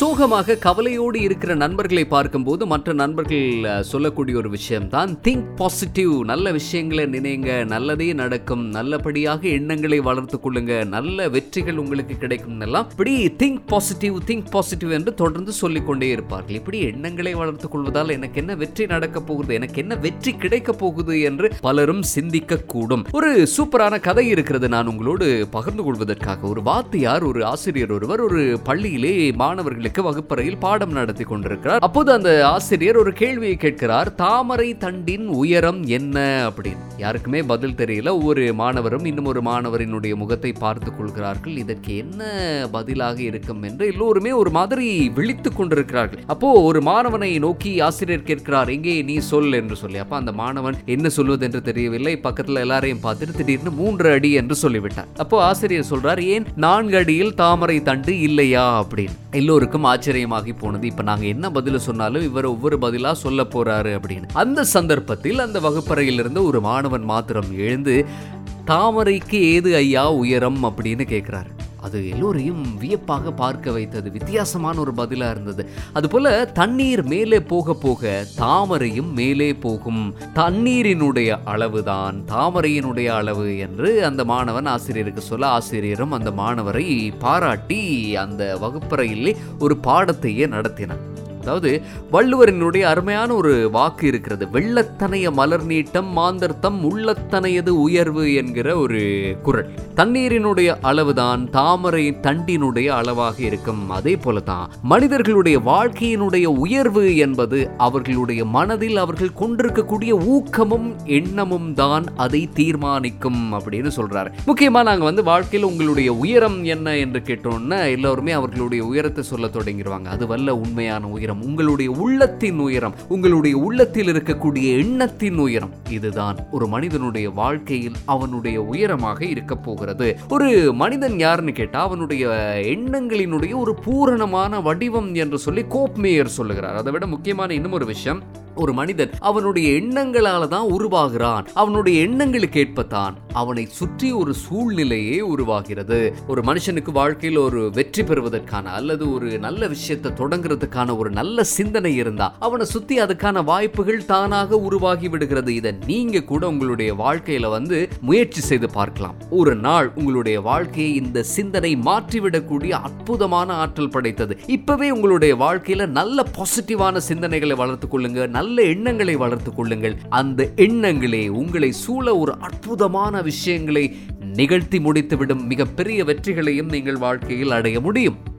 சோகமாக கவலையோடு இருக்கிற நண்பர்களை பார்க்கும்போது மற்ற நண்பர்கள் சொல்லக்கூடிய ஒரு விஷயம் தான் திங்க் பாசிட்டிவ் நல்ல விஷயங்களை நினைங்க. நல்லதே நடக்கும். நல்லபடியாக எண்ணங்களை வளர்த்து கொள்ளுங்க. நல்ல வெற்றிகள் உங்களுக்கு கிடைக்கும் எல்லாம் இப்படி திங்க் பாசிட்டிவ் திங்க் பாசிட்டிவ் என்று தொடர்ந்து சொல்லிக்கொண்டே இருப்பார்கள். இப்படி எண்ணங்களை வளர்த்து கொள்வதால் எனக்கு என்ன வெற்றி நடக்க போகுது? எனக்கு என்ன வெற்றி கிடைக்க போகுது என்று பலரும் சிந்திக்க கூடும். ஒரு சூப்பரான கதை இருக்கிறது நான் உங்களோடு பகிர்ந்து கொள்வதற்காக. ஒரு வாத்தியார் ஒரு ஆசிரியர் ஒருவர் ஒரு பள்ளியிலே மாணவர்களுக்கு வகுப்பறையில் பாடம் நடத்தி கொண்டிருக்கிறார். அப்போது அந்த ஆசிரியர் ஒரு கேள்வியை கேட்கிறார் தாமரை தண்டின் உயரம் என்ன? அப்படின்னு. யாருக்குமே பதில் தெரியல. ஒவ்வொரு மாணவரும் இன்னும் ஒரு மாணவரினுடைய முகத்தை பார்த்து கொள்கிறார்கள். இதற்கு என்ன பதிலாக இருக்கும்? என்று எல்லோருமே ஒரு மாதிரி விழித்துக் கொண்டிருக்கிறார்கள். அப்போ ஒரு மாணவனை நோக்கி ஆசிரியர் கேட்கிறார் எங்கே நீ சொல்? என்று சொல்லி. அப்ப அந்த மாணவன் என்ன சொல்வது என்று தெரியவில்லை. பக்கத்தில் எல்லாரையும் பார்த்துட்டு திடீர்னு மூன்று அடி என்று சொல்லிவிட்டார். அப்போ ஆசிரியர் சொல்றார் ஏன் நான்கு அடியில் தாமரை தண்டு இல்லையா? அப்படின்னு. எல்லோருக்கும் ஆச்சரியமாகி போனது. இப்போ நாங்கள் என்ன பதில் சொன்னாலும் இவர் ஒவ்வொரு பதிலாக சொல்ல போறாரு அப்படின்னு. அந்த சந்தர்ப்பத்தில் அந்த வகுப்பறையில் இருந்து ஒரு மாணவன் மாத்திரம் எழுந்து தாமரைக்கு ஏது ஐயா உயரம்? அப்படின்னு கேட்குறாரு அது எல்லோரையும் வியப்பாக பார்க்க வைத்தது. வித்தியாசமான ஒரு பதிலாக இருந்தது. அதுபோல தண்ணீர் மேலே போக போக தாமரையும் மேலே போகும். தண்ணீரினுடைய அளவுதான் தாமரையினுடைய அளவு என்று அந்த மாணவன் ஆசிரியருக்கு சொல்ல ஆசிரியரும் அந்த மாணவரை பாராட்டி அந்த வகுப்பறையிலே ஒரு பாடத்தையே நடத்தினார் அதாவது வள்ளுவரினுடைய அருமையான ஒரு வாக்கு இருக்கிறது. வெள்ளத்தனைய மலர் நீட்டம் மாந்தர்த்தம் உள்ளத்தனையது உயர்வு என்கிற ஒரு குரல். தண்ணீரினுடைய அளவுதான் தாமரை தண்டினுடைய அளவாக இருக்கும். அதே போலதான் மனிதர்களுடைய வாழ்க்கையினுடைய உயர்வு என்பது அவர்களுடைய மனதில் அவர்கள் கொண்டிருக்கக்கூடிய ஊக்கமும் எண்ணமும் தான் அதை தீர்மானிக்கும் அப்படின்னு சொல்றாரு. முக்கியமா நாங்க வந்து வாழ்க்கையில் உங்களுடைய உயரம் என்ன என்று கேட்டோம்னா எல்லோருமே அவர்களுடைய உயரத்தை சொல்ல தொடங்கிடுவாங்க அது வல்ல உண்மையான உயரம் உங்களுடைய உள்ளத்தின் உயரம் உங்களுடைய உள்ளத்தில் இருக்கக்கூடிய எண்ணத்தின் உயரம். இதுதான் ஒரு மனிதனுடைய வாழ்க்கையில் அவனுடைய உயரமாக இருக்க போகிறது. ஒரு மனிதன் யாருன்னு கேட்டால் அவனுடைய எண்ணங்களினுடைய ஒரு பூரணமான வடிவம் என்று சொல்லி கோப்மேயர் சொல்லுகிறார். அதை விட முக்கியமான இன்னும் ஒரு விஷயம் ஒரு மனிதன் அவனுடைய எண்ணங்களால தான் உருவாகிறான். அவனுடைய எண்ணங்களுக்கு ஏற்பத்தான் அவனை சுற்றி ஒரு சூழ்நிலையே உருவாகிறது. ஒரு மனுஷனுக்கு வாழ்க்கையில் ஒரு வெற்றி பெறுவதற்கான அல்லது ஒரு நல்ல விஷயத்தை தொடங்குறதுக்கான ஒரு நல்ல சிந்தனை இருந்தா அவனை சுத்தி அதுக்கான வாய்ப்புகள் தானாக உருவாகி விடுகிறது. இதை நீங்க கூட உங்களுடைய வாழ்க்கையில வந்து முயற்சி செய்து பார்க்கலாம். ஒரு நாள் உங்களுடைய வாழ்க்கையை இந்த சிந்தனை மாற்றிவிடக்கூடிய அற்புதமான ஆற்றல் படைத்தது. இப்பவே உங்களுடைய வாழ்க்கையில நல்ல பாசிட்டிவான சிந்தனைகளை வளர்த்துக் கொள்ளுங்க. நல்ல எண்ணங்களை வளர்த்து கொள்ளுங்கள். அந்த எண்ணங்களே உங்களை சூழ ஒரு அற்புதமான விஷயங்களை நிகழ்த்தி முடித்துவிடும் மிகப்பெரிய வெற்றிகளையும் நீங்கள் வாழ்க்கையில் அடைய முடியும்.